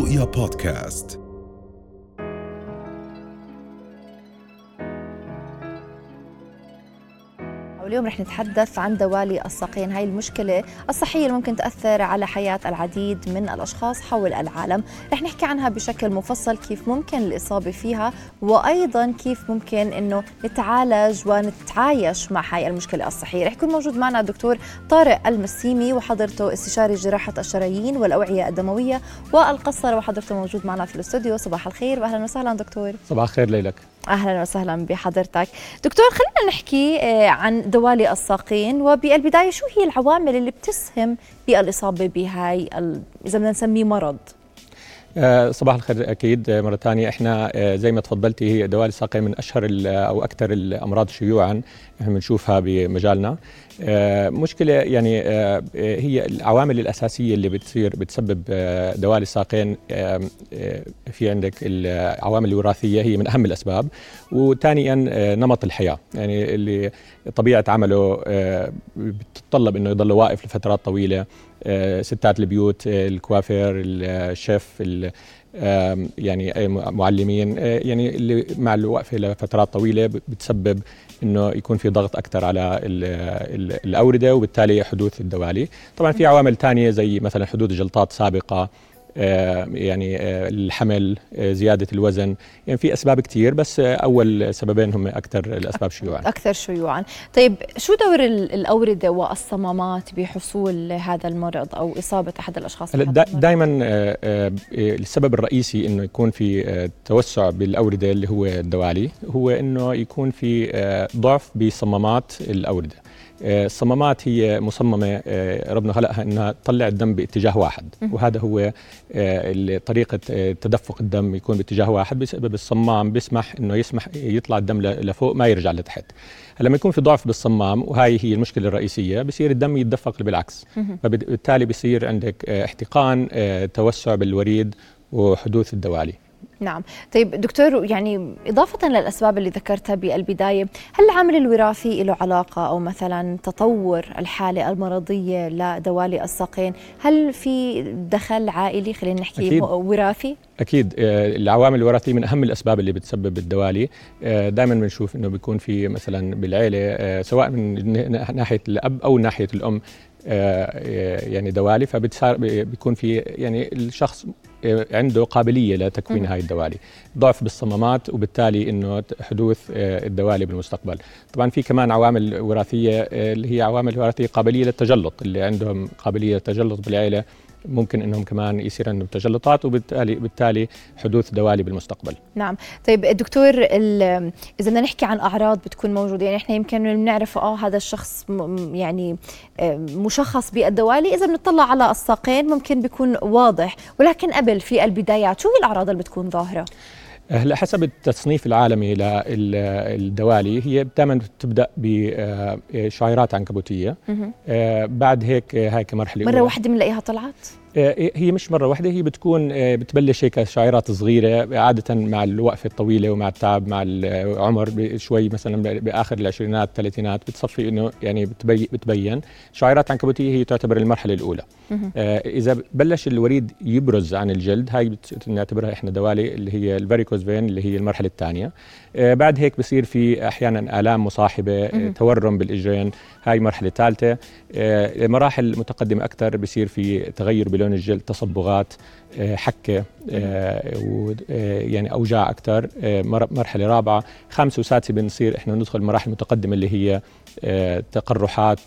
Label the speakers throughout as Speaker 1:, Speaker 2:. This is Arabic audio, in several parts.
Speaker 1: رؤيا بودكاست.
Speaker 2: واليوم رح نتحدث عن دوالي الساقين هاي المشكلة الصحية اللي ممكن تأثر على حياة العديد من الأشخاص حول العالم. رح نحكي عنها بشكل مفصل كيف ممكن الإصابة فيها وأيضا كيف ممكن أنه نتعالج ونتعايش مع هاي المشكلة الصحية. رح يكون موجود معنا الدكتور طارق المسيمي وحضرته استشاري جراحة الشرايين والأوعية الدموية والقصر وحضرته موجود معنا في الاستوديو. صباح الخير وأهلا وسهلا دكتور.
Speaker 3: صباح الخير ليلك
Speaker 2: أهلا وسهلا بحضرتك. دكتور خلينا نحكي آه، عن دوالي الساقين وبالبداية شو هي العوامل اللي بتسهم بالإصابة بهاي إذا بدنا نسميه مرض؟
Speaker 3: صباح الخير أكيد آه، مرة ثانية. إحنا زي ما تفضلتي هي دوالي الساقين من أشهر أو أكثر الأمراض شيوعا إحنا بنشوفها بمجالنا. آه، مشكلة يعني آه، هي العوامل الأساسية اللي بتصير بتسبب آه، دوالي الساقين في عندك العوامل الوراثية هي من أهم الأسباب. وثانيا نمط الحياة. يعني اللي طبيعة عمله بتتطلب أنه يضل واقف لفترات طويلة. ستات البيوت الكوافير الشيف يعني معلمين يعني اللي مع الوقفه لفترات طويلة بتسبب إنه يكون في ضغط أكثر على الأوردة وبالتالي حدوث الدوالي. طبعا في عوامل ثانية زي مثلا حدوث جلطات سابقة آه، يعني آه، الحمل آه، زيادة الوزن يعني في أسباب كثير بس أول سببين هم أكثر الأسباب شيوعا.
Speaker 2: أكثر شيوعا. طيب شو دور الأوردة والصمامات بحصول هذا المرض أو إصابة أحد الأشخاص
Speaker 3: دائما السبب الرئيسي أنه يكون في توسع بالأوردة اللي هو الدوالي هو أنه يكون في ضعف بصمامات الأوردة. الصمامات هي مصممة آه، ربنا خلقها إنها تطلع الدم باتجاه واحد. وهذا هو آه، طريقة آه، تدفق الدم يكون باتجاه واحد بسبب الصمام بيسمح إنه يسمح يطلع الدم لفوق ما يرجع لتحت. لما يكون في ضعف بالصمام وهي هي المشكلة الرئيسية بصير الدم يتدفق بالعكس. فبالتالي بصير عندك احتقان توسع بالوريد وحدوث الدوالي.
Speaker 2: نعم. طيب دكتور يعني إضافة للأسباب اللي ذكرتها بالبداية هل العامل الوراثي له علاقة أو مثلا تطور الحالة المرضية لدوالي الساقين؟ هل في دخل عائلي؟ خلينا نحكي أكيد. وراثي؟
Speaker 3: أكيد. آه، العوامل الوراثية من أهم الأسباب اللي بتسبب الدوالي. آه، دائما بنشوف إنه بيكون في مثلا بالعيلة آه، سواء من ناحية الأب أو ناحية الأم يعني دوالي فبتصير بيكون في يعني الشخص عنده قابلية لتكوين هاي الدوالي. ضعف بالصمامات وبالتالي إنه حدوث الدوالي بالمستقبل. طبعا في كمان عوامل وراثية اللي هي عوامل وراثية قابلية للتجلط اللي عندهم قابلية للتجلط بالعيلة ممكن إنهم كمان يصير عندهم تجلطات وبالتالي بالتالي حدوث دوالي بالمستقبل.
Speaker 2: نعم، طيب الدكتور إذا بدنا نحكي عن أعراض بتكون موجودة يعني إحنا يمكن بنعرف آه هذا الشخص يعني آه، مشخص بالدوالي إذا بنطلع على الساقين ممكن بيكون واضح ولكن قبل في البدايات شو هي الأعراض اللي بتكون ظاهرة؟
Speaker 3: هلا حسب التصنيف العالمي للدوالي هي دائما تبدأ بشعيرات عنكبوتية. آه، بعد هيك هاي كمرحلة
Speaker 2: مرة واحدة بنلاقيها طلعت؟
Speaker 3: آه، هي مش مرة واحدة هي بتكون آه، بتبلش هيك شعيرات صغيرة عادة مع الوقفة الطويلة ومع التعب مع العمر شوي مثلا بآخر العشرينات الثلاثينات بتصفي إنه يعني بتبين. شعيرات عنكبوتية هي تعتبر المرحلة الأولى. آه إذا بلش الوريد يبرز عن الجلد هاي بنعتبرها إحنا دوالي اللي هي ال varicose vein اللي هي المرحلة الثانية. آه بعد هيك بصير في أحيانا آلام مصاحبة آه تورم بالإجرين هاي مرحلة ثالثة. آه مراحل متقدمة أكثر بصير في تغير بلون الجلد تصبغات آه، حكة آه، آه، يعني أوجاع أكثر مرحلة رابعة. خامسة وسادسة بنصير إحنا ندخل مراحل متقدمة اللي هي تقرحات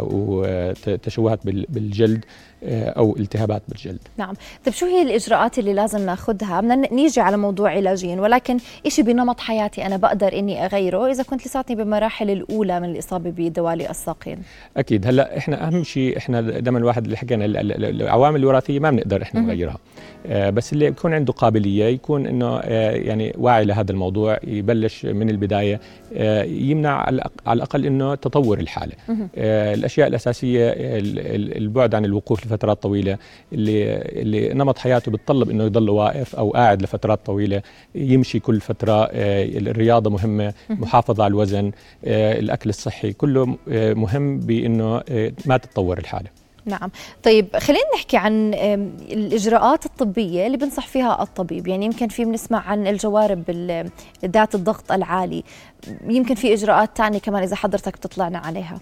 Speaker 3: وتشوهات بالجلد أو التهابات بالجلد.
Speaker 2: نعم. طيب شو هي الإجراءات اللي لازم ناخذها بدنا نيجي على موضوع علاجيا ولكن شيء بنمط حياتي أنا بقدر إني أغيره إذا كنت لساتني بالمراحل الأولى من الإصابة بدوالي الساقين.
Speaker 3: أكيد. هلأ إحنا أهم شيء إحنا دائما الواحد اللي حكينا العوامل الوراثيه ما بنقدر إحنا نغيرها. آه، بس اللي يكون عنده قابلية يكون إنه آه، يعني واعي لهذا الموضوع يبلش من البداية آه، يمنع على الأقل إنه تطور الحالة. الأشياء الأساسية البعد عن الوقوف لفترات طويلة اللي اللي نمط حياته بتطلب إنه يضل واقف أو قاعد لفترات طويلة يمشي كل فترة الرياضة مهمة محافظة على الوزن الأكل الصحي كله مهم بإنه ما تتطور الحالة.
Speaker 2: نعم. طيب خلينا نحكي عن الإجراءات الطبية اللي بنصح فيها الطبيب. يعني يمكن في بنسمع عن الجوارب ذات الضغط العالي. يمكن في إجراءات تانية كمان إذا حضرتك بتطلعنا عليها.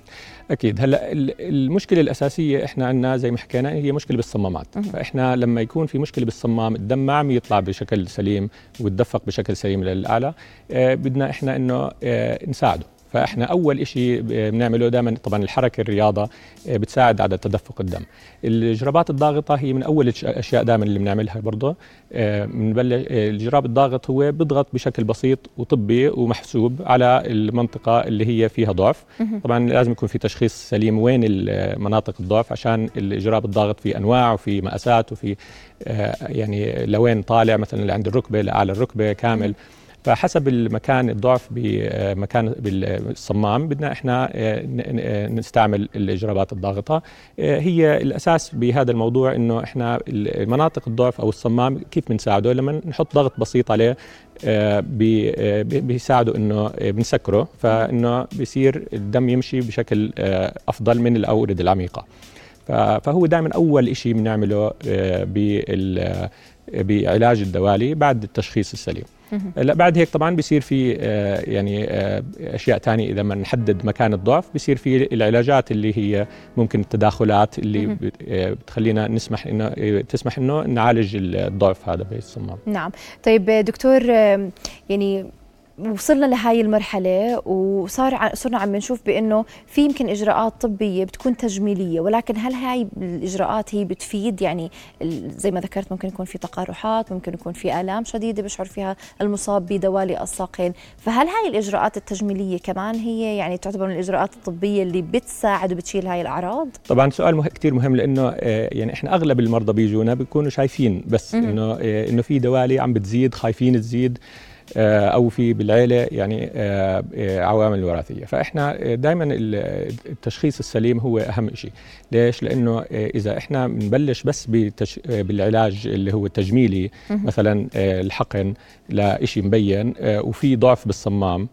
Speaker 3: أكيد. هلأ المشكلة الأساسية إحنا عندنا زي ما حكينا هي مشكلة بالصمامات. فإحنا لما يكون في مشكلة بالصمام الدم ما عم يطلع بشكل سليم ويتدفق بشكل سليم للأعلى. آه بدنا إحنا إنه آه نساعده. فإحنا أول شيء بنعمله دائما طبعا الحركة الرياضة آه، بتساعد على تدفق الدم. الجرابات الضاغطة هي من أول الاشياء دائما اللي بنعملها برضه. آه، بنبلش آه، الجراب الضاغط هو بيضغط بشكل بسيط وطبي ومحسوب على المنطقة اللي هي فيها ضعف. طبعا لازم يكون في تشخيص سليم وين مناطق الضعف عشان الجراب الضاغط في أنواع وفي مقاسات وفي يعني لوين طالع مثلا اللي عند الركبة لأعلى الركبة كامل. فحسب المكان الضعف بمكان بالصمام بدنا إحنا آه، نستعمل الإجرابات الضاغطة. آه، هي الأساس بهذا الموضوع إنه إحنا مناطق الضعف أو الصمام كيف بنساعده؟ لما نحط ضغط بسيط عليه آه، بيساعده إنه بنسكره فإنه بيصير الدم يمشي بشكل أفضل من الاورده العميقة. فهو دائما أول شيء بنعمله بعلاج الدوالي بعد التشخيص السليم. لا بعد هيك طبعا بيصير في آه، يعني آه، أشياء ثانية إذا ما نحدد مكان الضعف بيصير في العلاجات اللي هي ممكن التداخلات اللي آه، بتخلينا نسمح إنه تسمح إنه نعالج الضعف هذا بالصمام
Speaker 2: نعم. طيب دكتور يعني وصلنا لهاي المرحلة وصار صرنا عم نشوف بأنه في يمكن إجراءات طبية بتكون تجميلية ولكن هل هاي الإجراءات هي بتفيد؟ يعني زي ما ذكرت ممكن يكون في تقارحات ممكن يكون في آلام شديدة بيشعر فيها المصاب بدوالي الساقين. فهل هاي الإجراءات التجميلية كمان هي يعني تعتبر من الإجراءات الطبية اللي بتساعد وبتشيل هاي الأعراض؟
Speaker 3: طبعا سؤال مه... كثير مهم لأنه آه، يعني إحنا أغلب المرضى بيجونا بيكونوا شايفين بس إنه آه، إنه في دوالي عم بتزيد خايفين تزيد. أو في بالعيلة يعني آه، آه، عوامل وراثية. فإحنا دائما التشخيص السليم هو أهم شيء ليش؟ لأنه إذا إحنا بنبلش بس بالعلاج اللي هو التجميلي مثلا الحقن لشيء مبين وفي ضعف بالصمام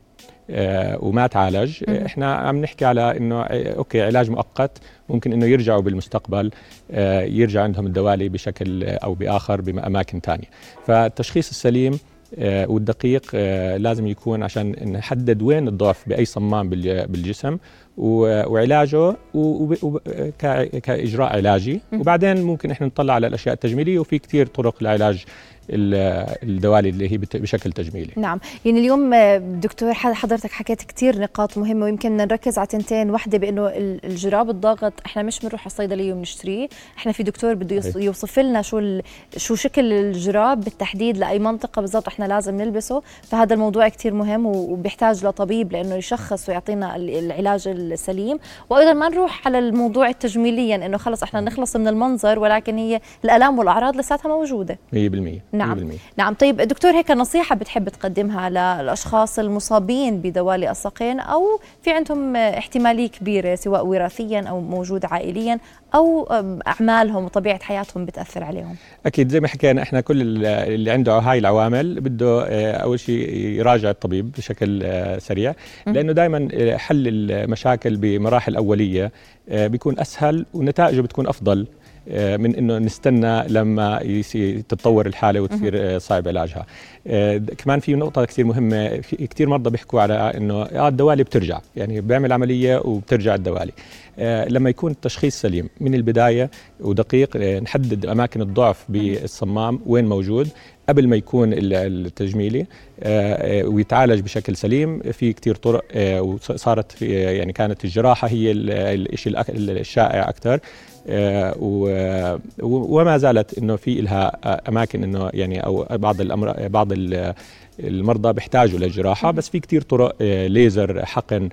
Speaker 3: وما تعالج إحنا عم نحكي على إنه أوكي علاج مؤقت ممكن إنه يرجعوا بالمستقبل يرجع عندهم الدوالي بشكل أو بآخر بأماكن ثانية فالتشخيص السليم آه، والدقيق آه، لازم يكون عشان نحدد وين الضعف بأي صمام بالجسم. وعلاجه كإجراء علاجي. وبعدين ممكن إحنا نطلع على الأشياء التجميلية وفي كثير طرق لعلاج الدوالي اللي هي بشكل تجميلي.
Speaker 2: نعم. يعني اليوم دكتور حضرتك حكيت كثير نقاط مهمة ويمكن نركز على تنتين. وحدة بإنه الجراب الضاغط إحنا مش بنروح على الصيدلية وبنشتريه إحنا في دكتور بده يوصف لنا شو شو شكل الجراب بالتحديد لأي منطقة بالضبط إحنا لازم نلبسه. فهذا الموضوع كثير مهم وبيحتاج لطبيب لإنه يشخص ويعطينا العلاج السليم. وأيضا ما نروح على الموضوع التجميليا إنه خلص إحنا نخلص من المنظر ولكن هي الألام والأعراض لساتها موجودة.
Speaker 3: 100%
Speaker 2: نعم. 100%. نعم. طيب دكتور هيك نصيحة بتحب تقدمها للأشخاص المصابين بدوالي الساقين أو في عندهم احتمالية كبيرة سواء وراثيا أو موجود عائليا أو أعمالهم وطبيعة حياتهم بتأثر عليهم؟
Speaker 3: أكيد زي ما حكينا إحنا كل اللي عنده هاي العوامل بده آه، أول شيء يراجع الطبيب بشكل آه، سريع لأنه دائما آه، حل المشاكل بمراحل أولية بيكون أسهل ونتائجه بتكون أفضل. آه، من إنه نستنى لما تتطور الحالة وتصير آه، صعب علاجها. آه، كمان في نقطة كثير مهمة في كثير مرضى بيحكوا على إنه آه الدوالي بترجع يعني بيعمل عملية وبترجع الدوالي. لما يكون التشخيص سليم من البداية ودقيق نحدد أماكن الضعف بالصمام وين موجود قبل ما يكون التجميلي ويتعالج بشكل سليم. في كثير طرق وصارت يعني كانت الجراحة هي الشيء الشائع أكثر. آه، وما زالت إنه في لها أماكن إنه يعني أو بعض الامر بعض المرضى بيحتاجوا للجراحه بس في كثير طرق آه، ليزر حقن آه،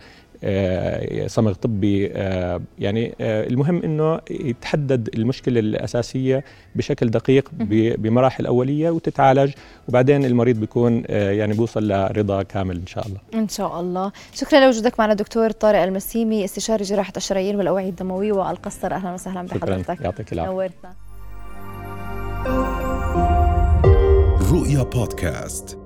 Speaker 3: صمغ طبي آه، يعني آه، المهم إنه يتحدد المشكلة الأساسية بشكل دقيق بمراحل أولية وتتعالج وبعدين المريض بيكون يعني بيوصل لرضا كامل إن شاء الله.
Speaker 2: إن شاء الله. شكرا لوجودك معنا دكتور طارق المسيمي استشاري جراحة الشرايين والأوعية الدموية والقسطره أهلا وسهلا بحضرتك.
Speaker 3: يعطيك العافية. نورتنا.
Speaker 1: رؤيا بودكاست.